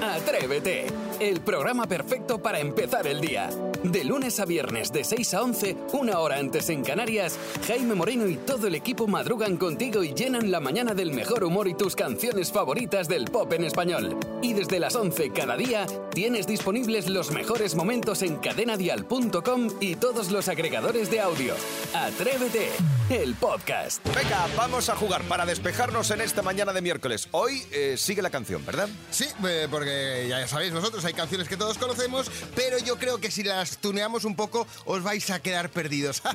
Atrévete, el programa perfecto para empezar el día. De lunes a viernes de 6 a 11, una hora antes en Canarias, Jaime Moreno y todo el equipo madrugan contigo y llenan la mañana del mejor humor y tus canciones favoritas del pop en español. Y desde las 11 cada día tienes disponibles los mejores momentos en cadenadial.com y todos los agregadores de audio. Atrévete, el podcast. Venga, vamos a jugar para despejarnos en esta mañana de miércoles. Hoy eh, sigue la canción, ¿verdad? Sí, eh, porque ya sabéis vosotros, hay canciones que todos conocemos, pero yo creo que si las tuneamos un poco os vais a quedar perdidos.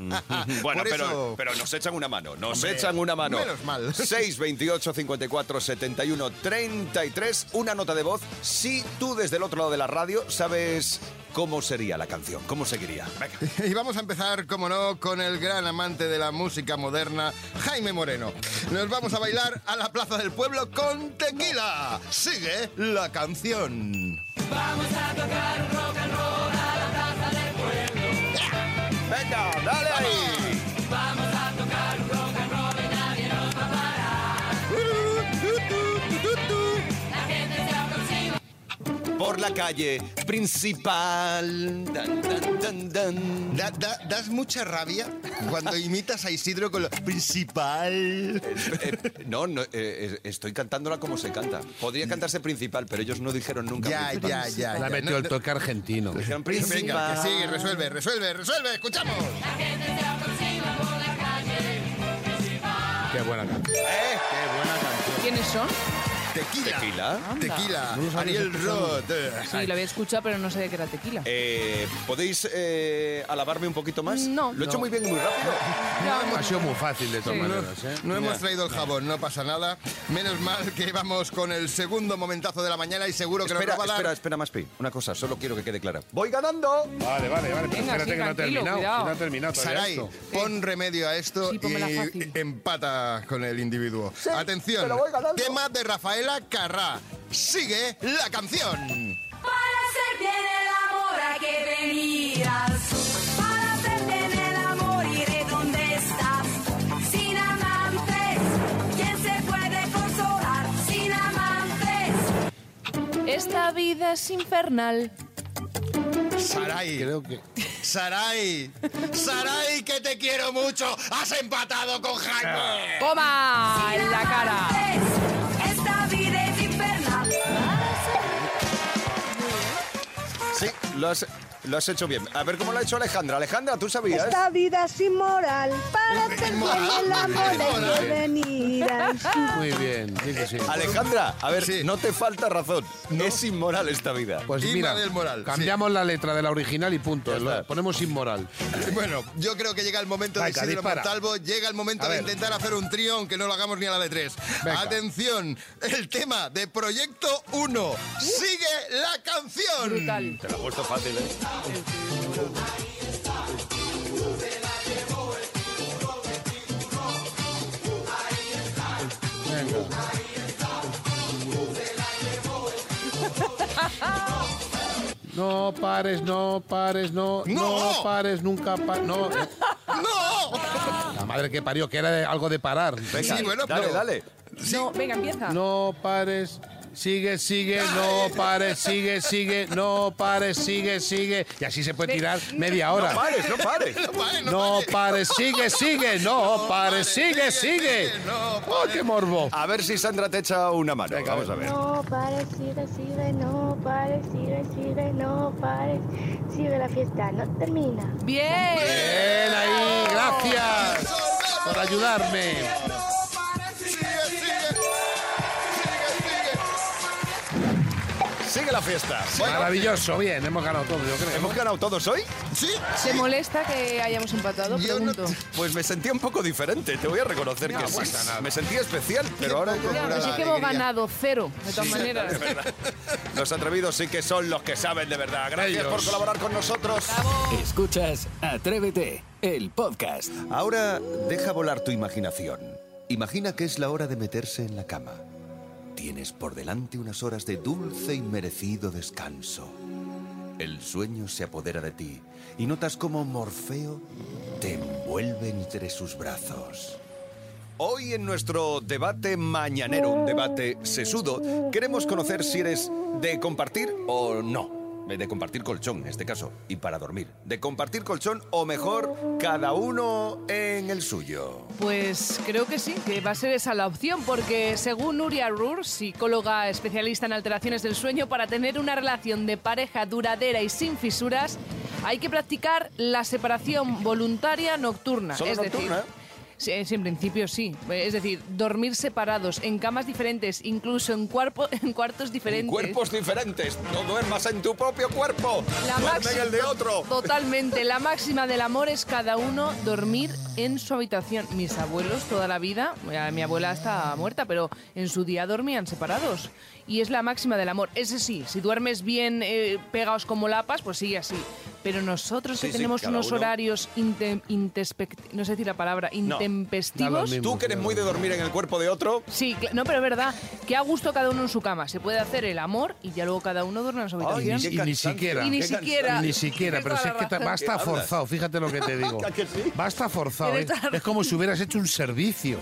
Bueno, Por pero, eso- pero nos echan una mano, nos Hombre, echan una mano. menos mal. 6, 28, 54, 71, 33, una nota de voz. Si tú desde el otro lado de la radio sabes cómo sería la canción, cómo seguiría. Venga. Y vamos a empezar, como no, con el gran amante de la música moderna, Jaime Moreno. Nos vamos a bailar a la Plaza del Pueblo con tequila. Sigue la canción. Venga, dale ahí. Por la calle principal. Dan, dan, dan, dan. Da- da- das mucha rabia cuando imitas a Isidro con lo principal. Eh, no, no, eh, eh, estoy cantándola como se canta. Podría cantarse principal, pero ellos no dijeron nunca Ya, principal. ya, ya. Metido No, el no- toque argentino. Dijeron Venga, principal. que sí, resuelve, resuelve, resuelve. Escuchamos. Qué buena canción. Eh, Qué buena canción. ¿Quiénes son? Tequila. Tequila. Tequila. No Ariel. Roth. Sí, lo había escuchado, pero no sabía que era tequila. Eh, ¿Podéis eh, alabarme un poquito más? No. Lo he hecho No. muy bien y muy rápido. No, Ha sido muy fácil de todas Sí. maneras, ¿eh? No hemos traído el jabón, no pasa nada. Menos mal que vamos con el segundo momentazo de la mañana y seguro que Espera, nos lo va a dar. espera, espera, Maspi. Una cosa, solo quiero que quede clara. ¡Voy ganando! Vale, vale, vale. Venga, espérate sí, que no ha terminado. cuidado. que no ha terminado todavía Saray, esto. pon remedio a esto Sí, y empata con el individuo. Atención, tema de Rafaela Carrá. Sigue la canción. Para hacer bien el amor hay que venir al sur. Para hacer bien el amor iré donde estás. Sin amantes, ¿quién se puede consolar? Sin amantes. Esta vida es infernal. Saray, Creo que. Saray, Saray, que te quiero mucho. Has empatado con Jaime. ¡Toma! En la cara. Sí, lo has, lo has hecho bien. A ver cómo lo ha hecho Alejandra. Alejandra, ¿tú sabías? Esta vida es inmoral, para bien el amor que venir. Muy bien. Sí, sí, sí. Alejandra, a ver, Sí. no te falta razón. Es inmoral esta vida. Pues Inma mira, del Moral, cambiamos la letra de la original y punto. Ya está. Lo ponemos inmoral. Bueno, yo creo que llega el momento de Venga, Isidro dispara. Montalvo, llega el momento A de ver. intentar hacer un trío, aunque no lo hagamos ni a la de tres. Venga. Atención, el tema de Proyecto 1. Sigue la canción. Brutal. Te lo he puesto fácil, ¿eh? No pares, no pares, no, ¡No! no, pares, nunca pares, no. ¡No! La madre que parió, que era de- algo de parar. Venga, Sí, bueno, dale, pero- dale. No, venga, empieza. No pares, sigue, sigue, no pares, sigue, sigue, no pares, sigue, sigue. Y así se puede tirar media No hora. pares, no pares. No pares, no No pares. pares, sigue, sigue, no pares, sigue, sigue. No ¡Oh, qué morbo! A ver si Sandra te echa una mano. Venga, Vamos a ver. No pares, sigue, sigue, no pares, sigue, sigue, no pares, sigue la fiesta, no termina. Bien. Bien ahí, gracias por ayudarme. Sigue la fiesta. Bueno, Maravilloso, bien, hemos ganado todo, yo creo. ¿hemos ganado todos hoy? Sí, ¿Se molesta que hayamos empatado? Yo no Pregunto. Pues me sentía un poco diferente, te voy a reconocer No que sí. Me sentía especial, pero ahora poco dura pero sí la que hemos alegría. ganado cero, de todas maneras. los atrevidos sí que son los que saben de verdad. Gracias Ellos. por colaborar con nosotros. Escuchas Atrévete, el podcast. Ahora deja volar tu imaginación. Imagina que es la hora de meterse en la cama. Tienes por delante unas horas de dulce y merecido descanso. El sueño se apodera de ti y notas como Morfeo te envuelve entre sus brazos. Hoy en nuestro debate mañanero, un debate sesudo, queremos conocer si eres de compartir o no. De compartir colchón, en este caso, y para dormir. De compartir colchón o mejor, cada uno en el suyo. Pues creo que sí, que va a ser esa la opción, porque según Nuria Rur, psicóloga especialista en alteraciones del sueño, para tener una relación de pareja duradera y sin fisuras, hay que practicar la separación voluntaria nocturna. ¿Solo es nocturna? decir, Sí, sí, en principio sí. Es decir, dormir separados, en camas diferentes, incluso en, cuerpo, en cuartos diferentes. Cuerpos diferentes, no duermas en tu propio cuerpo. La Duerme en máxima- el de otro. Totalmente. La máxima del amor es cada uno dormir en su habitación. Mis abuelos toda la vida, ya mi abuela está muerta, pero en su día dormían separados. Y es la máxima del amor. Ese sí, si duermes bien eh, pegados como lapas, pues sigue así. Pero nosotros Sí, que sí, tenemos unos uno. horarios inte- intespect- no sé decir la palabra, intempestivos. Tú que eres muy de dormir en el cuerpo de otro, Sí, no, pero es verdad que a gusto cada uno en su cama. Se puede hacer el amor y ya luego cada uno duerme en su Ay, habitación. Y, qué ni siquiera. Y ni siquiera. Ni siquiera, pero si es que la ta- razón. va hasta ¿Qué hablas? forzado, fíjate lo que te digo. ¿A que sí? Va hasta forzado, ¿eh? Es como si hubieras hecho un servicio.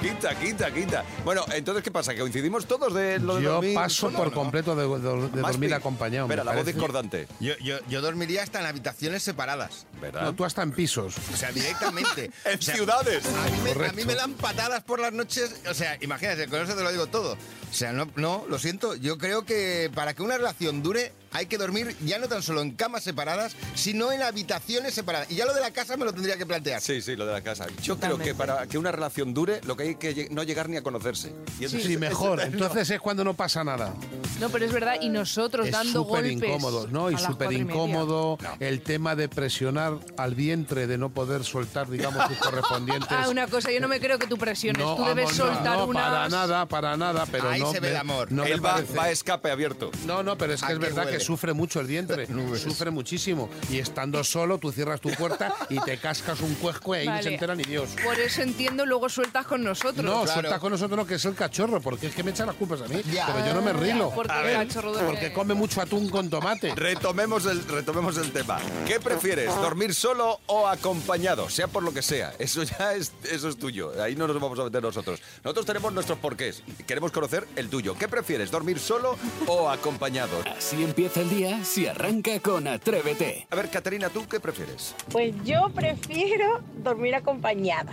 Quita, quita, quita. Bueno, entonces, ¿qué pasa? ¿Que coincidimos todos de lo de Yo dormir paso solo, por no? completo de, de- de Más dormir bien. acompañado. me Espera, la voz parece. discordante. Yo, yo, yo dormiría hasta en habitaciones separadas. ¿Verdad? No, tú hasta en pisos. O sea, directamente. En O sea, ciudades. A mí, me, a Correcto. mí me dan patadas por las noches. O sea, imagínate, con eso te lo digo todo. O sea, no, no, lo siento. Yo creo que para que una relación dure hay que dormir ya no tan solo en camas separadas, sino en habitaciones separadas. Y ya lo de la casa me lo tendría que plantear. Sí, sí, lo de la casa. Yo creo que para que una relación dure, lo que hay que no llegar ni a conocerse. Y eso Sí, mejor. Entonces es cuando no pasa nada. No, pero es verdad, y nosotros Es dando súper golpes. incómodo, ¿no? Y súper incómodo el tema de presionar al vientre, de no poder soltar, digamos, sus correspondientes. Ah, una cosa, yo no me creo que tú presiones. tú debes vamos, no, soltar no, unas. para nada, para nada, pero Ahí no se ve me- el amor. No Él va, parece- va a escape abierto. No, no, pero es que ¿A es verdad huele? que sufre mucho el vientre. Sufre muchísimo. Y estando solo, tú cierras tu puerta y te cascas un cuesco y ahí no se entera ni Dios. Por eso entiendo, luego sueltas con nosotros. No, claro. suelta con nosotros no, que es el cachorro, porque es que me echa las culpas a mí. Ya. Pero yo no me rilo. porque A el ver, porque come mucho atún con tomate. Retomemos el, retomemos el tema. ¿Qué prefieres, dormir solo o acompañado? Sea por lo que sea. Eso ya es, eso es tuyo. Ahí no nos vamos a meter nosotros. Nosotros tenemos nuestros porqués. Queremos conocer el tuyo. ¿Qué prefieres, dormir solo o acompañado? Así empieza el día si arranca con Atrévete. A ver, Caterina, ¿tú qué prefieres? Pues yo prefiero dormir acompañada.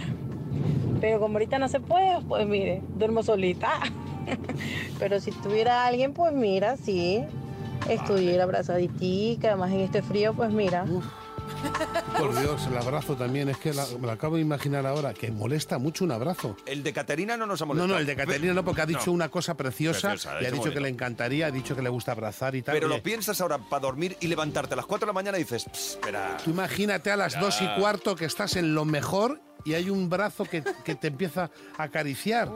Pero como ahorita no se puede, pues mire, duermo solita. Pero si tuviera alguien, pues mira, sí. Estuviera abrazaditica, además en este frío, pues mira. Por Dios, el abrazo también. Es que la- me lo acabo de imaginar ahora, que molesta mucho un abrazo. El de Caterina no nos ha No, molestado. no, el de Caterina no, porque ha dicho No. una cosa preciosa, y ha dicho que le encantaría, ha dicho que le gusta abrazar y tal. Pero lo piensas ahora para dormir y levantarte a las 4 de la mañana y dices, "Pss, espera. Tú imagínate a las dos y cuarto que estás en lo mejor y hay un brazo que, que te empieza a acariciar.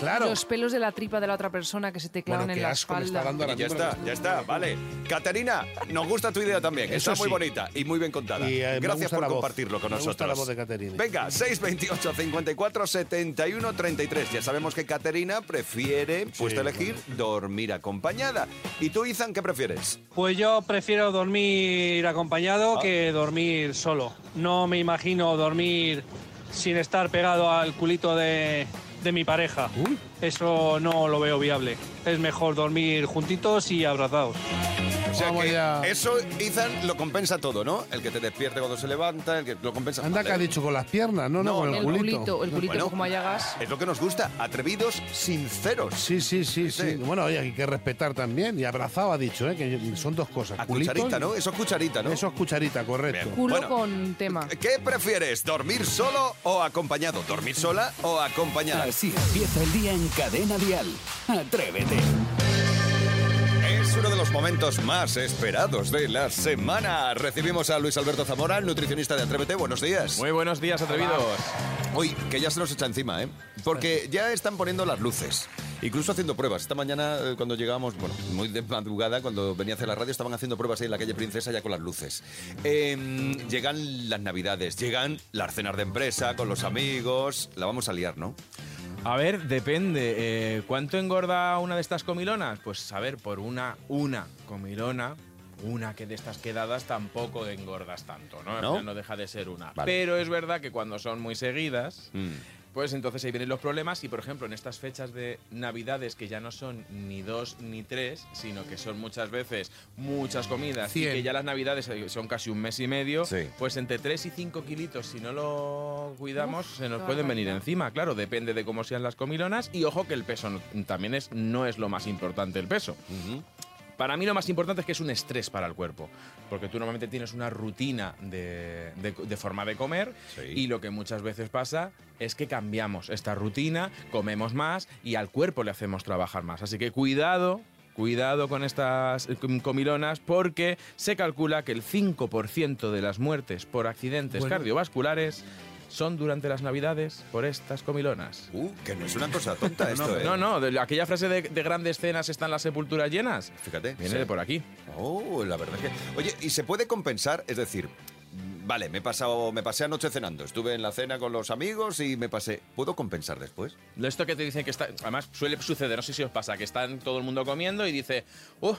Claro. Los pelos de la tripa de la otra persona que se te clavan Bueno, en la asco me está espalda. dando Y ya está, ya está, vale. Caterina, nos gusta tu idea también. Eso está muy sí. bonita y muy bien contada. Y, eh, Gracias por voz. compartirlo con Me gusta nosotros. la voz de Caterina. Venga, 628 54 71 33. Ya sabemos que Caterina prefiere, puesto a elegir, dormir acompañada. ¿Y tú, Izan, qué prefieres? Pues yo prefiero dormir acompañado que dormir solo. No me imagino dormir sin estar pegado al culito de, de mi pareja. Eso no lo veo viable. Es mejor dormir juntitos y abrazados. O sea Vamos que ya. eso, Izan, lo compensa todo, ¿no? El que te despierte cuando se levanta, el que lo compensa. Anda Vale. que ha dicho con las piernas, no, no, No, con el, El culito. culito, el culito Bueno. como hallagas. Es lo que nos gusta, atrevidos, sinceros. Sí, sí, sí, Sí. sí. Bueno, oye, hay que respetar también. Y abrazado ha dicho, ¿eh? que son dos cosas. A culito cucharita, y- ¿no? Eso es cucharita, ¿no? Eso es cucharita, correcto. Bien. Culo Bueno. con tema. ¿Qué prefieres, dormir solo o acompañado? ¿Dormir sola o acompañada? Así empieza el día en Cadena Dial. Atrévete. Los momentos más esperados de la semana. Recibimos a Luis Alberto Zamora, el nutricionista de Atrévete. Buenos días. Muy buenos días, atrevidos. Uy, que ya se nos echa encima, ¿eh? Porque ya están poniendo las luces. Incluso haciendo pruebas. Esta mañana, eh, cuando llegábamos, bueno, muy de madrugada, cuando venía a hacer la radio, estaban haciendo pruebas ahí en la calle Princesa ya con las luces. Eh, llegan las navidades, llegan las cenas de empresa con los amigos. La vamos a liar, ¿no? A ver, depende. eh, ¿Cuánto engorda una de estas comilonas? Pues a ver, por una, una comilona, una que de estas quedadas tampoco engordas tanto, ¿no? ¿No? Deja de ser una. Vale. Pero es verdad que cuando son muy seguidas, Mm. Pues entonces ahí vienen los problemas y, por ejemplo, en estas fechas de Navidades que ya no son ni dos ni tres, sino que son muchas veces muchas comidas Cien. y que ya las Navidades eh, son casi un mes y medio, Sí. pues entre 3 y 5 kilitos, si no lo cuidamos, Uf, se nos pueden venir encima. Claro, depende de cómo sean las comilonas y ojo que el peso no- también es, no es lo más importante el peso. Para mí lo más importante es que es un estrés para el cuerpo, porque tú normalmente tienes una rutina de, de- de forma de comer Sí. y lo que muchas veces pasa es que cambiamos esta rutina, comemos más y al cuerpo le hacemos trabajar más. Así que cuidado. Cuidado con estas eh, com- comilonas porque se calcula que el 5% de las muertes por accidentes Bueno. cardiovasculares son durante las navidades por estas comilonas. Uh, que no es una cosa tonta esto, ¿eh? No, no, de aquella frase de, de grandes cenas están las sepulturas llenas. Fíjate. Viene sí. de por aquí. Oh, la verdad que... Oye, ¿y se puede compensar? Es decir, vale, me he pasado, me pasé anoche cenando, estuve en la cena con los amigos y me pasé. ¿Puedo compensar después? Esto que te dicen que está. Además, suele suceder, no sé si os pasa, que están todo el mundo comiendo y dice, uh,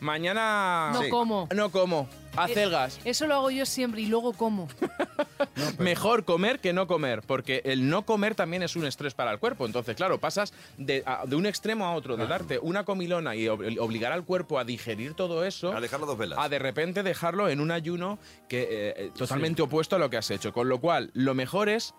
mañana. No Sí. como. No como. Acelgas. Eso lo hago yo siempre y luego como. Mejor comer que no comer, porque el no comer también es un estrés para el cuerpo. Entonces, claro, pasas de, a- de un extremo a otro, de darte una comilona y ob- obligar al cuerpo a digerir todo eso. A dejarlo dos velas. a de repente dejarlo en un ayuno que eh, eh, totalmente opuesto a lo que has hecho. Con lo cual, lo mejor es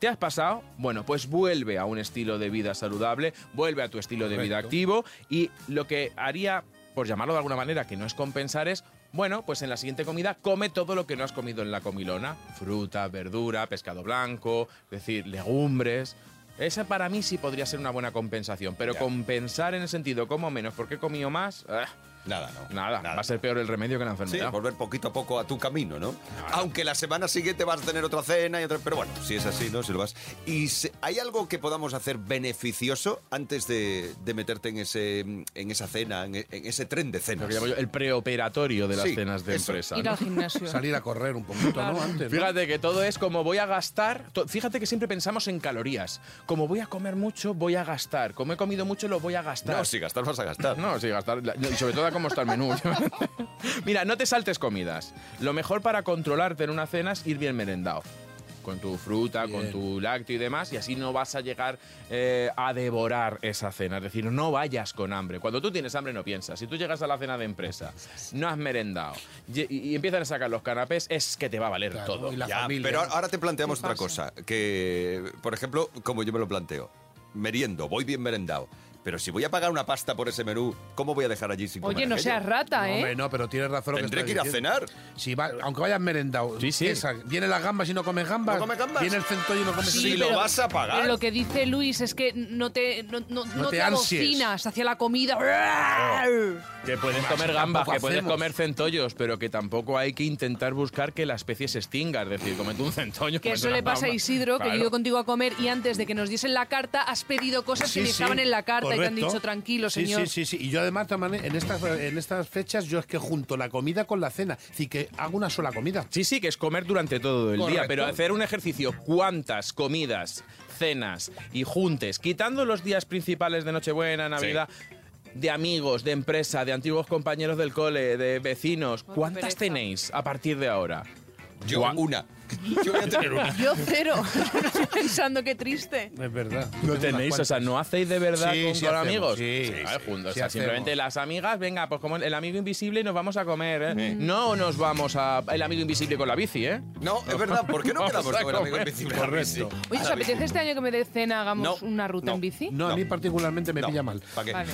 ¿Te has pasado? Bueno, pues vuelve a un estilo de vida saludable, vuelve a tu estilo de vida activo y lo que haría, por llamarlo de alguna manera, que no es compensar es, bueno, pues en la siguiente comida come todo lo que no has comido en la comilona, fruta, verdura, pescado blanco, es decir, legumbres. Esa para mí sí podría ser una buena compensación, pero Ya. compensar en el sentido como menos porque he comido más, ah, Nada, no. nada, va a ser peor el remedio que la Sí, enfermedad. volver poquito a poco a tu camino, ¿no? Aunque la semana siguiente vas a tener otra cena y otra... Pero bueno, si es así, ¿no? Si lo vas... ¿Y hay algo que podamos hacer beneficioso antes de, de meterte en, ese, en esa cena, en, en ese tren de Lo cenas? que llamo yo el preoperatorio de las Sí, cenas de eso. empresa. Ir ¿no? al gimnasio. Salir a correr un poquito, Claro. ¿no? Antes. ¿no? Fíjate que todo es como voy a gastar. Fíjate que siempre pensamos en calorías. Como voy a comer mucho, voy a gastar. Como he comido mucho, lo voy a gastar. No, si gastar vas a gastar. No, sí, gastar. Y sobre todo cómo está el menú. Mira, no te saltes comidas. Lo mejor para controlarte en una cena es ir bien merendado. Con tu fruta, con tu lácteo y demás, y así no vas a llegar eh, a devorar esa cena. Es decir, no vayas con hambre. Cuando tú tienes hambre, no piensas. Si tú llegas a la cena de empresa, no has merendado y, y empiezan a sacar los canapés, es que te va a valer Claro, todo. y la Ya, familia. pero ahora te planteamos ¿Qué otra cosa. Que, por ejemplo, como yo me lo planteo, meriendo, voy bien merendado. Pero si voy a pagar una pasta por ese menú, ¿cómo voy a dejar allí sin comer Oye, no aquello? seas rata, No, ¿eh? hombre, no, pero tienes razón. lo Tendré que ir a diciendo. cenar. Si va- aunque vayas merendado. Sí, sí. esa- viene las gambas y no comes gambas. ¿No comes gambas? Viene el centollo y no comes Sí, si lo vas a pagar. Pero lo que dice Luis es que no te, no, no- no te te ansies. abocinas hacia la comida. Que puedes comer gambas, que puedes comer centollos, pero que tampoco hay que intentar buscar que la especie se extinga. Es decir, comete un centollo. Que eso le pasa a. Isidro, que yo he Claro. ido contigo a comer y antes de que nos diesen la carta has pedido cosas Sí, que estaban en la carta y te han dicho tranquilo, Sí, señor. Sí, sí, sí. Y yo además, también, en estas, en estas fechas, yo es que junto la comida con la cena. Decir, que hago una sola comida. Sí, sí, que es comer durante todo el día, pero hacer un ejercicio, cuántas comidas, cenas y juntes, quitando los días principales de Nochebuena, Navidad, de amigos, de empresa, de antiguos compañeros del cole, de vecinos, ¿cuántas tenéis a partir de ahora? Yo una. Yo voy a tener una. Yo cero. Estoy pensando qué triste. Es verdad. No tenéis, o sea. ¿no hacéis de verdad Sí, con, sí con hacemos, amigos? sí, A ver, sí, juntos. sí o sea, simplemente hacemos. las amigas, venga, pues como el amigo invisible y nos vamos a comer, ¿eh? No nos vamos a el amigo invisible con la bici, ¿eh? No, es verdad. ¿Por qué no Vamos quedamos a con el amigo comer. invisible? Correcto. Oye, ¿os apetece este año que me dé cena hagamos No, una ruta no. en bici? No, a No. mí particularmente me No, pilla mal. ¿Para qué? Vale.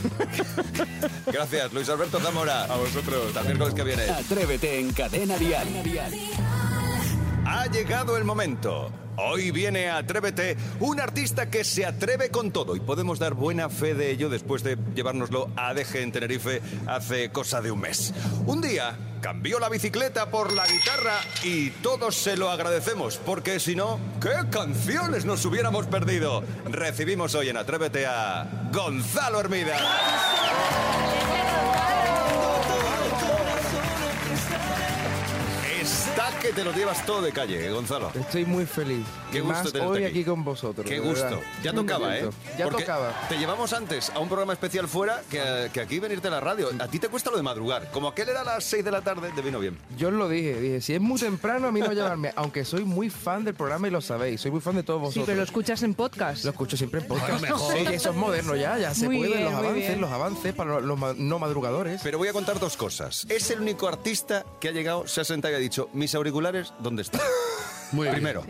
Gracias, Luis Alberto Zamora. A vosotros. Hasta el miércoles que viene. Atrévete en Cadena Dial. Ha llegado el momento. Hoy viene Atrévete un artista que se atreve con todo y podemos dar buena fe de ello después de llevárnoslo a ADG en Tenerife hace cosa de un mes. Un día cambió la bicicleta por la guitarra y todos se lo agradecemos porque si no, ¿qué canciones nos hubiéramos perdido? Recibimos hoy en Atrévete a Gonzalo Hermida. Te lo llevas todo de calle, Gonzalo. Estoy muy feliz. Qué gusto más tenerte hoy aquí. aquí con vosotros. Qué verdad. gusto. Ya tocaba, ¿eh? Ya Porque tocaba. Te llevamos antes a un programa especial fuera que, que aquí venirte a la radio. A ti te cuesta lo de madrugar. Como aquel era a las 6 de la tarde, te vino bien. Yo os lo dije, dije, si es muy temprano a mí no llamarme, aunque soy muy fan del programa y lo sabéis, soy muy fan de todos Sí, vosotros. pero lo escuchas en podcast. Lo escucho siempre en podcast. mejor. Sí, que eso es moderno ya, ya se Muy pueden bien, los avances, bien. los avances para los, no madrugadores. Pero voy a contar dos cosas. Es el único artista que ha llegado, se ha sentado y ha dicho, mis auriculares, ¿dónde están? Muy bien. Primero.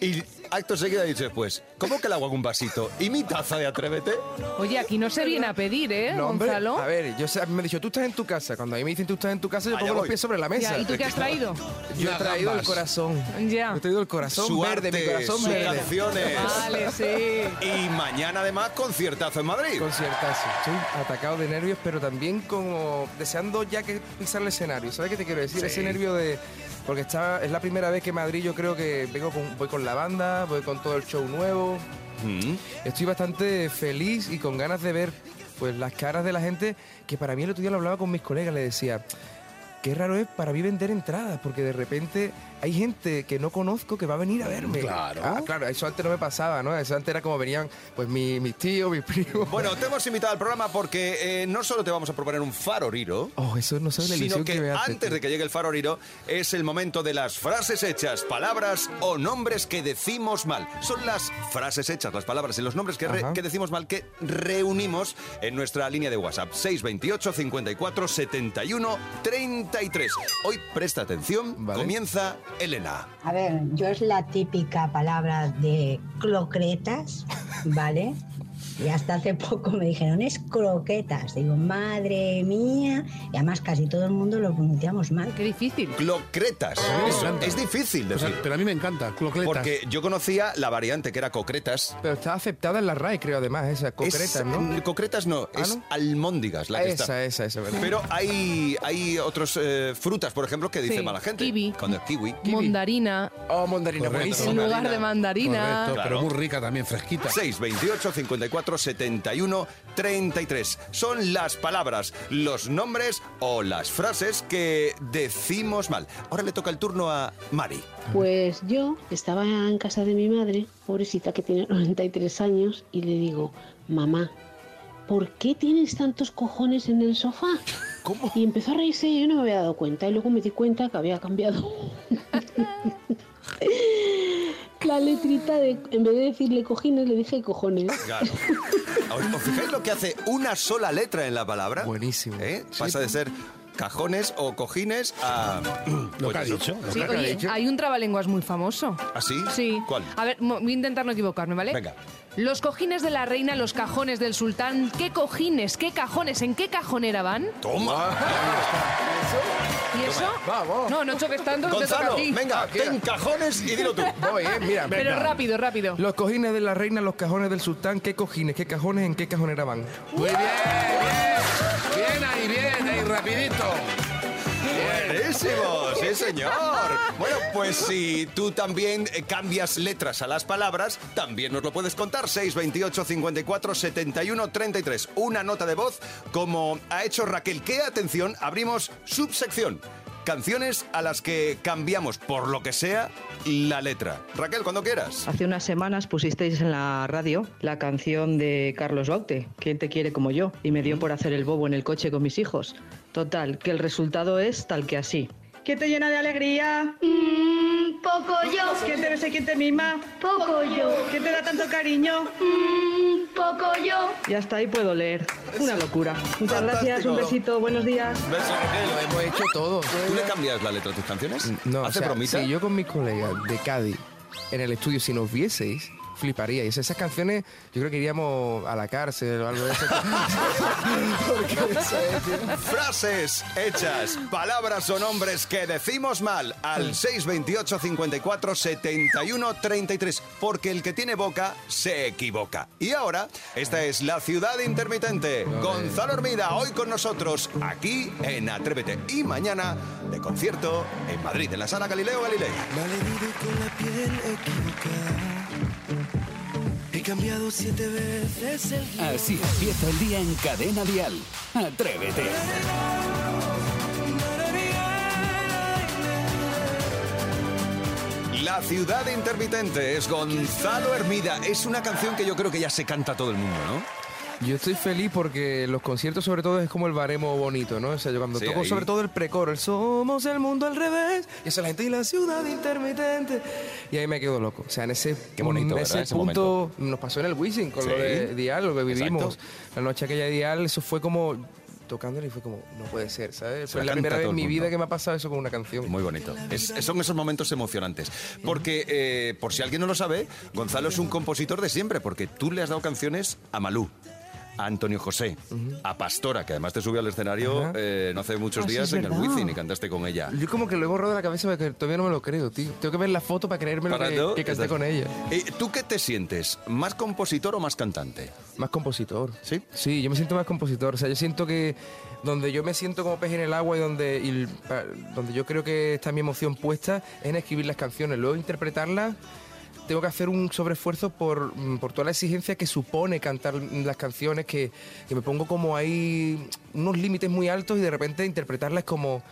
Sí. Y acto seguido ha dicho después, ¿cómo que le hago un vasito? ¿Y mi taza de Atrévete? Oye, aquí no se viene a pedir, ¿eh, No, hombre, Gonzalo? a ver, yo sé, me han dicho, tú estás en tu casa. Cuando a mí me dicen tú estás en tu casa, yo Allá pongo los voy. pies sobre la mesa. Ya, ¿Y tú qué has traído? Yo he traído el gambas. corazón. Ya. Yo he traído el corazón Su verde, arte, mi corazón sus verde. canciones. Vale, sí. Y mañana además conciertazo en Madrid. Conciertazo. Estoy atacado de nervios, pero también como deseando ya que pisar el escenario. ¿Sabes qué te quiero decir? Sí. Ese nervio de... Porque está, es la primera vez que Madrid yo creo que vengo con, voy con la banda, voy con todo el show nuevo. Mm. Estoy bastante feliz y con ganas de ver pues las caras de la gente que para mí el otro día lo hablaba con mis colegas, le decía, qué raro es para mí vender entradas, porque de repente hay gente que no conozco que va a venir a verme. Claro. Ah, claro, eso antes no me pasaba, ¿no? Eso antes era como venían pues mi- mis tíos, mis primos. Bueno, te hemos invitado al programa porque eh, no solo te vamos a proponer un faroriro, Oh, eso no la sino que, que, me hace. antes de que llegue el faroriro es el momento de las frases hechas, palabras o nombres que decimos mal. Son las frases hechas, las palabras y los nombres que, re- que decimos mal que reunimos en nuestra línea de WhatsApp 628 54 71 33. Hoy presta atención, Vale. comienza Elena. A ver, yo es la típica palabra de clocretas, ¿vale? Y hasta hace poco me dijeron, es croquetas. Digo, madre mía. Y además casi todo el mundo lo pronunciamos mal. Qué difícil. Clocretas. Eso es difícil O sea, decir. pero a mí me encanta, clocletas. Porque yo conocía la variante que era cocretas. Pero está aceptada en la RAE, creo, además, esa concreta, Es- ¿no? mm, Concretas no, Ah, es ¿no? almóndigas la que esa, está. esa, esa, ¿verdad? Pero hay, hay otras frutas, por ejemplo, que dice Sí, mala gente. kiwi. Cuando el kiwi. Mandarina. Oh, mandarina, Correcto. buenísima. En lugar mandarina. de mandarina. Correcto, Claro. pero muy rica también, fresquita. 628 54 71 33. Son las palabras, los nombres o las frases que decimos mal. Ahora le toca el turno a Mari. Pues yo estaba en casa de mi madre, pobrecita que tiene 93 años, y le digo, mamá, ¿por qué tienes tantos cojones en el sofá? ¿Cómo? Y empezó a reírse y yo no me había dado cuenta. Y luego me di cuenta que había cambiado la letrita de, en vez de decirle cojines, le dije cojones. Claro. Ahora, ¿Os fijáis lo que hace una sola letra en la palabra? Buenísimo. ¿Eh? Pasa de ser cajones o cojines a... Lo pues que ha dicho. lo Sí, que ha oye, dicho. hay un trabalenguas muy famoso. ¿Así? Sí. ¿Cuál? A ver, mo- voy a intentar no equivocarme, ¿vale? Venga. Los cojines de la reina, los cajones del sultán. ¿Qué cojines? ¿Qué cajones? ¿En qué cajonera van? Toma. ¿Y eso? Vamos. No, no choques tanto que te toca Gonzalo, a ti. venga, ten cajones y dilo tú. Voy, eh, mira. Pero rápido, rápido. Los cojines de la reina, los cajones del sultán, ¿qué cojines? ¿Qué cajones? ¿En qué cajonera van? Muy bien, bien. Bien ahí, bien rapidito. Buenísimo, sí señor. Bueno, pues si tú también eh, cambias letras a las palabras, también nos lo puedes contar. 628 54 71 33. Una nota de voz como ha hecho Raquel. Que atención, abrimos subsección. Canciones a las que cambiamos, por lo que sea, la letra. Raquel, cuando quieras. Hace unas semanas pusisteis en la radio la canción de Carlos Baute, ¿Quién te quiere como yo? Y me dio por hacer el bobo en el coche con mis hijos. Total, que el resultado es tal que así. ¿Quién te llena de alegría? Mm, poco yo. ¿Quién te besa y quién te mima? Poco yo. ¿Quién te da tanto cariño? Mm, poco yo. Y hasta ahí puedo leer. Una locura. Muchas Fantástico. gracias, un besito, buenos días. Beso, Raquel. Lo hemos hecho todo. ¿Tú le cambias la letra a tus canciones? No, o ¿Hace sea, bromita? si yo con mis colegas de Cádiz en el estudio, si nos vieseis, fliparíais. Esas canciones, yo creo que iríamos a la cárcel o algo de eso. Porque eso es- Frases hechas, palabras o nombres que decimos mal al 628 54 71 33, porque el que tiene boca se equivoca. Y ahora, esta es la ciudad intermitente. Gonzalo Hermida, hoy con nosotros, aquí en Atrévete. Y mañana, de concierto en Madrid, en la sala Galileo Galilei. con la piel equivocada. Cambiado siete veces el Así empieza el día en Cadena Dial. Atrévete. La La ciudad intermitente es Gonzalo Hermida. Es una canción que yo creo que ya se canta todo el mundo, ¿no? Yo estoy feliz porque los conciertos sobre todo es como el baremo bonito, ¿no? O sea, yo cuando Sí, toco ahí. sobre todo el precoro, el somos el mundo al revés, y esa la gente y la ciudad intermitente. Y ahí me quedo loco. O sea, en ese, Qué bonito, en ese Ese punto nos pasó en el Wizzing con lo Sí. de Dial, lo que vivimos. Exacto. La noche aquella de Dial, eso fue como tocándole y fue como, no puede ser, ¿sabes? Se Fue la primera vez en mi vida que me ha pasado eso con una canción. Muy bonito. Es- son esos momentos emocionantes. Porque, eh, por si alguien no lo sabe, Gonzalo es un compositor de siempre, porque tú le has dado canciones a Malú. A Antonio José, a Pastora, que además te subió al escenario eh, no hace muchos Ah, días en el. Wizzing y cantaste con ella. Yo como que lo he borrado de la cabeza porque todavía no me lo creo, tío. Tengo que ver la foto para creerme lo que, canté con ella. Eh, ¿Tú qué te sientes? ¿Más compositor o más cantante? Más compositor. ¿Sí? Sí, yo me siento más compositor. O sea, yo siento que donde yo me siento como pez en el agua y donde, y donde yo creo que está mi emoción puesta es en escribir las canciones. Luego interpretarlas, tengo que hacer un sobreesfuerzo por, mm, por toda la exigencia que supone cantar las canciones, que, que me pongo como ahí unos límites muy altos y de repente interpretarlas como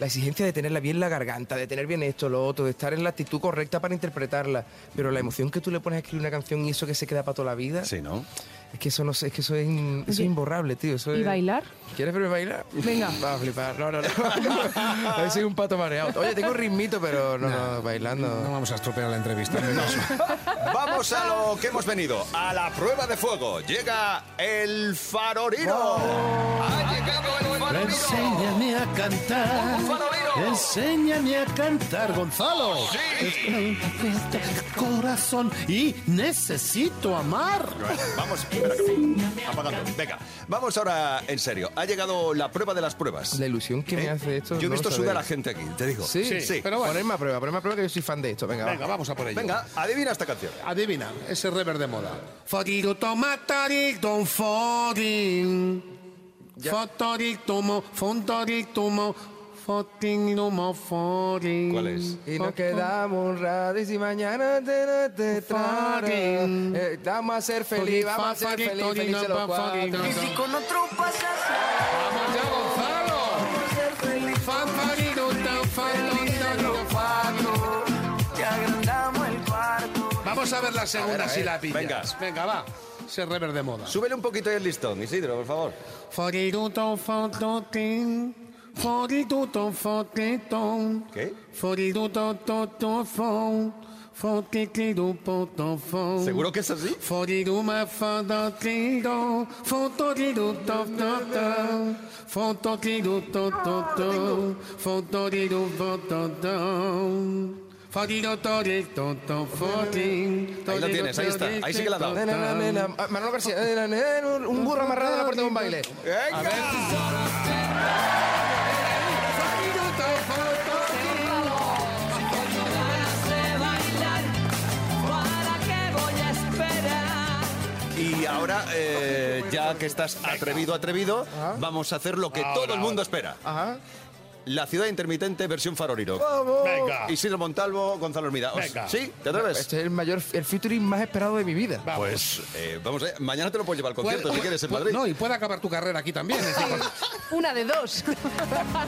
la exigencia de tenerla bien la garganta, de tener bien esto, lo otro, de estar en la actitud correcta para interpretarla. Pero la emoción que tú le pones a escribir una canción y eso que se queda para toda la vida. Sí, ¿no? Es que eso no sé, es que eso es, in- eso es imborrable, tío. Eso ¿Y es- bailar? ¿Quieres verme bailar? Venga. Va a flipar. No, no, no. a ver, soy un pato mareado. Oye, tengo ritmito, pero no, no, bailando. No vamos a estropear la entrevista. Vamos a lo que hemos venido, a la prueba de fuego. Llega el faroriro. Ha llegado el faroriro. Enséñame a cantar. Enséñame a cantar, Gonzalo. Al corazón y necesito amar. Vamos, espera que voy apagando. Venga, vamos ahora en serio. Ha llegado la prueba de las pruebas. La ilusión que me ¿Eh? hace esto. Yo he no visto sudar a sabéis. gente aquí, te digo. Sí, sí. pero bueno. Ponerme a prueba, ponerme a prueba que yo soy fan de esto. Venga, Venga, va. vamos a por ello. Venga, adivina esta canción. Adivina, ese rever de moda. Fotorictumo, fontorictumo, fotinumo forin. ¿Cuál es? Y nos quedamos honrados y mañana te. Eh, vamos a ser felices, vamos a ser felices, felices los cuatro. con otro pasas ¡Vamos ya, Gonzalo! Agrandamos el cuarto. Vamos a ver la segunda A ver, a si la pillas. venga. Venga, va. Ese rever de moda. Súbele un poquito el listón, Isidro, por favor. ¿Qué? ¿Seguro que es así? Foriruma, fodotiro. Fotoriru. Fototiru. Fotoriru. Ahí lo tienes, ahí está. Ahí sí que la. Ah, Manolo García, un burro amarrado a la puerta de un baile. ¿Para Y ahora, eh, ya que estás atrevido, atrevido, vamos a hacer lo que todo el mundo espera. Ajá. La ciudad intermitente versión faroriro. ¡Vamos! Venga. Isidro Montalvo, Gonzalo Hermida. Venga. ¿Sí? ¿Te atreves? Este es el mayor, el featuring más esperado de mi vida. Pues eh, vamos, eh, mañana te lo puedo llevar al concierto si quieres en Madrid. No, y puede acabar tu carrera aquí también. es decir, Una de dos.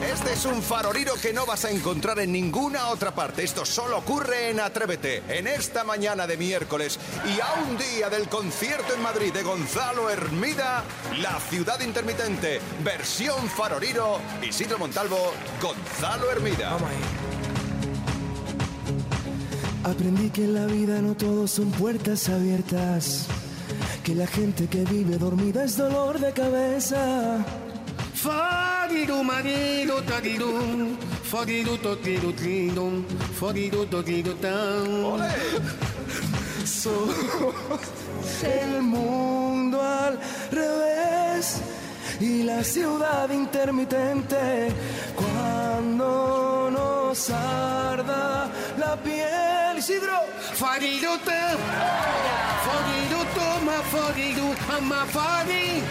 Este es un faroriro que no vas a encontrar en ninguna otra parte. Esto solo ocurre en Atrévete, en esta mañana de miércoles y a un día del concierto en Madrid de Gonzalo Hermida, La Ciudad Intermitente, versión faroriro, Isidro Montalvo, Gonzalo Hermida. Vamos ahí. Aprendí que en la vida no todo son puertas abiertas, que la gente que vive dormida es dolor de cabeza. Fariru, mariru, tariru. Fariru, totiru, triru. Fariru, totiru, tan. Sos el mundo al revés y la ciudad intermitente cuando nos arda la piel. Isidro, Fariru, te. Fariru, toma, fariru, ama, fari.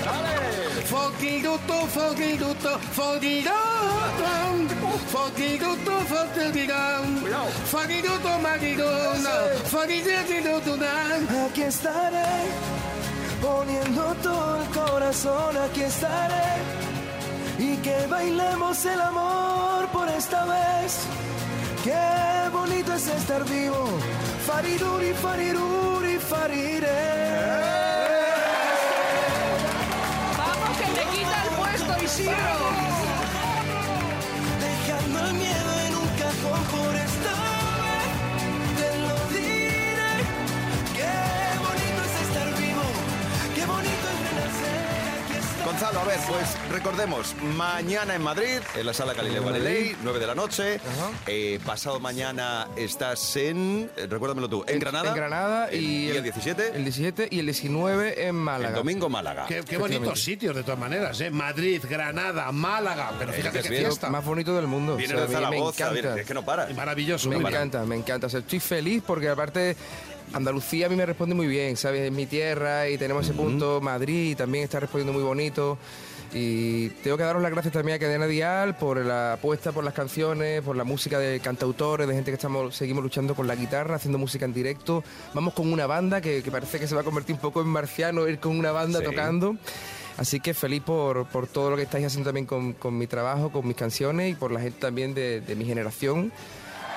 Fariru, to, mariru, no. Fariru, tiru, tu, tan. aquí estaré poniendo todo el corazón. Aquí estaré y que bailemos el amor por esta vez. Qué bonito es estar vivo. Fariruri, fariruri, farire. ¡Vamos, que te quita el puesto, Isidro! Dejando el miedo en un cajón por esta Gonzalo, a ver, pues recordemos, mañana en Madrid, en la sala Galileo. Galilei, 9 de la noche. Eh, pasado mañana estás en, eh, recuérdamelo tú, en Granada. En Granada el y día el- 17. El 17 y el 19 en Málaga. El domingo Málaga. Qué, qué bonitos sitios, de todas maneras, ¿eh? Madrid, Granada, Málaga. Pero fíjate qué fiesta. Más bonito del mundo. Viene O sea, de a mí Zaragoza, me encanta. es que no para. Maravilloso. Me no para. encanta, me encanta. O sea, estoy feliz porque aparte Andalucía a mí me responde muy bien, ¿sabes? Es mi tierra y tenemos ese punto. Madrid también está respondiendo muy bonito. Y tengo que daros las gracias también a Cadena Dial por la apuesta por las canciones, por la música de cantautores, de gente que estamos seguimos luchando con la guitarra, haciendo música en directo. Vamos con una banda que, que parece que se va a convertir un poco en marciano, ir con una banda Sí. tocando. Así que feliz por, por todo lo que estáis haciendo también con, con mi trabajo, con mis canciones y por la gente también de, de mi generación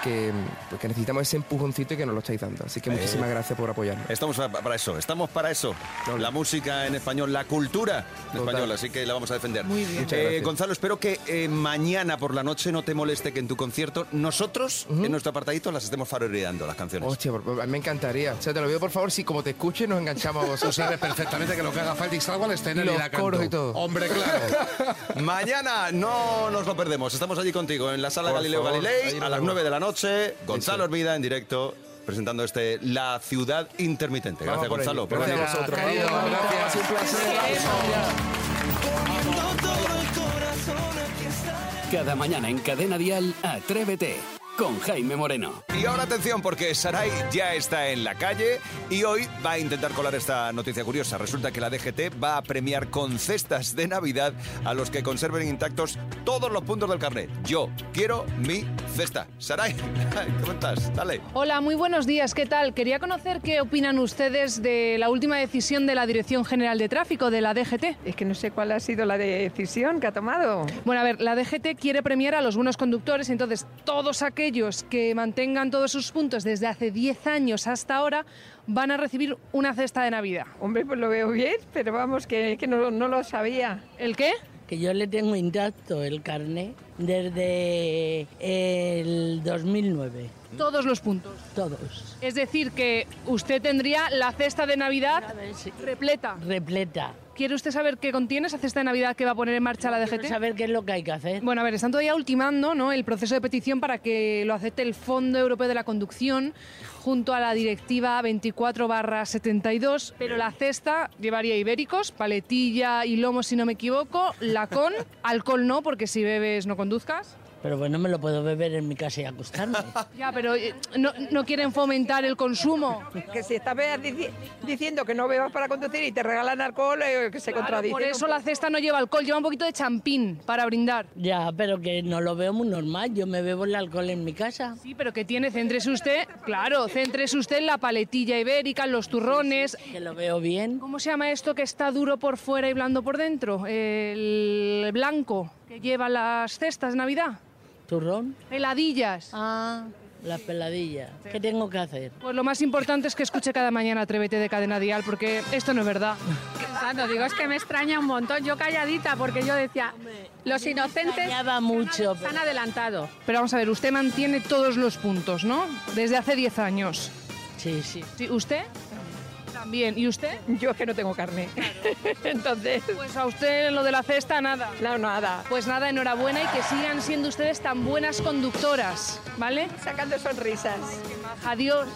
que, pues, que necesitamos ese empujoncito y que nos lo estáis dando. Así que muchísimas gracias por apoyarnos. Estamos pa- para eso, estamos para eso. La música en español, la cultura en Total. español, así que la vamos a defender. Muy bien. Muchas Eh, gracias. Gonzalo, espero que eh, mañana por la noche no te moleste que en tu concierto nosotros, en nuestro apartadito, las estemos faroreando las canciones. Hostia, por- por- me encantaría. O sea, te lo pido por favor, si como te escuche nos enganchamos a vosotros. sabes perfectamente que lo que haga falta y salgo al escenario Y la canto. coros y todo. Hombre, claro. Mañana no nos lo perdemos. Estamos allí contigo en la sala Por Galileo favor, Galilei a las vemos. 9 de la noche. Gonzalo Hermida en directo presentando este La ciudad intermitente. Gracias, por Gonzalo. por Gracias a venir. vosotros. querido, Vamos, gracias. un placer. Cada mañana en Cadena Dial, Atrévete con Jaime Moreno. Y ahora atención porque Sarai ya está en la calle y hoy va a intentar colar esta noticia curiosa. Resulta que la DGT va a premiar con cestas de Navidad a los que conserven intactos todos los puntos del carnet. Yo quiero mi cesta. Sarai, ¿cómo estás? Dale. Hola, muy buenos días. ¿Qué tal? Quería conocer qué opinan ustedes de la última decisión de la Dirección General de Tráfico, de la DGT. Es que no sé cuál ha sido la decisión que ha tomado. Bueno, a ver, la DGT quiere premiar a los buenos conductores, entonces todos aquellos que mantengan todos sus puntos desde hace 10 años hasta ahora van a recibir una cesta de Navidad. Hombre, pues lo veo bien, pero vamos, que, que no, no lo sabía. ¿El qué? Que yo le tengo intacto el carnet desde el 2009. Todos los puntos. Todos. Es decir, que usted tendría la cesta de Navidad repleta. Repleta. ¿Quiere usted saber qué contiene esa cesta de Navidad que va a poner en marcha la DGT? saber qué es lo que hay que hacer. Bueno, a ver, están todavía ultimando ¿no? el proceso de petición para que lo acepte el Fondo Europeo de la Conducción junto a la Directiva 24-72, pero la cesta llevaría ibéricos, paletilla y lomo si no me equivoco, lacón, alcohol no, porque si bebes no conduzcas. Pero bueno, me lo puedo beber en mi casa y acostarme. Ya, pero eh, no, no quieren fomentar el consumo. Que si estás dici- diciendo que no bebas para conducir y te regalan alcohol, eh, que se Claro, contradice. por eso la cesta no lleva alcohol, lleva un poquito de champín para brindar. ya, pero que no lo veo muy normal. Yo me bebo el alcohol en mi casa. Sí, pero que tiene, céntrese usted, claro, céntrese usted en la paletilla ibérica, en los turrones. Que lo veo bien. ¿Cómo se llama esto que está duro por fuera y blando por dentro? El blanco que lleva las cestas de Navidad. ¿Turrón? Peladillas. Ah, la peladilla. ¿Qué tengo que hacer? Pues lo más importante es que escuche cada mañana Atrévete de Cadena Dial, porque esto no es verdad. Pensando, digo, es que me extraña un montón. Yo calladita, porque yo decía, los inocentes extrañaba mucho. se han adelantado. Pero vamos a ver, usted mantiene todos los puntos, ¿no? Desde hace 10 años. Sí, sí. ¿Sí? ¿Usted? También. ¿Y usted? Yo es que no tengo carne. Entonces. Pues a usted lo de la cesta, nada. No, nada. Pues nada, enhorabuena y que sigan siendo ustedes tan buenas conductoras, ¿vale? Sacando sonrisas. Adiós.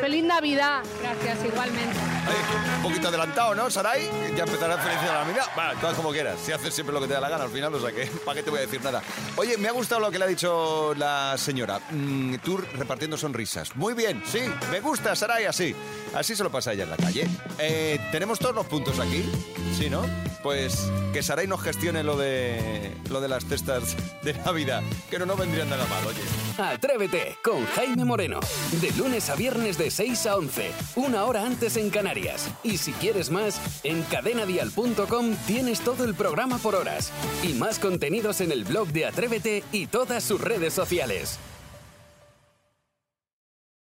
Feliz Navidad. Gracias, igualmente. Ay, un poquito adelantado, ¿no, Sarai? Ya empezará el feliz de la Navidad. Bueno, todo como quieras. Si haces siempre lo que te da la gana al final, o sea que, ¿para qué te voy a decir nada? Oye, me ha gustado lo que le ha dicho la señora. Mm, tú repartiendo sonrisas. Muy bien, sí, me gusta, Sarai, así. Así se lo pasa ella en la calle. Eh, ¿Tenemos todos los puntos aquí? Sí, ¿no? Pues que Sarai nos gestione lo de, lo de las cestas de Navidad, que no nos vendrían nada mal, oye. Atrévete con Jaime Moreno. De lunes a viernes de 6 a 11, una hora antes en Canarias. Y si quieres más, en cadenadial.com tienes todo el programa por horas. Y más contenidos en el blog de Atrévete y todas sus redes sociales.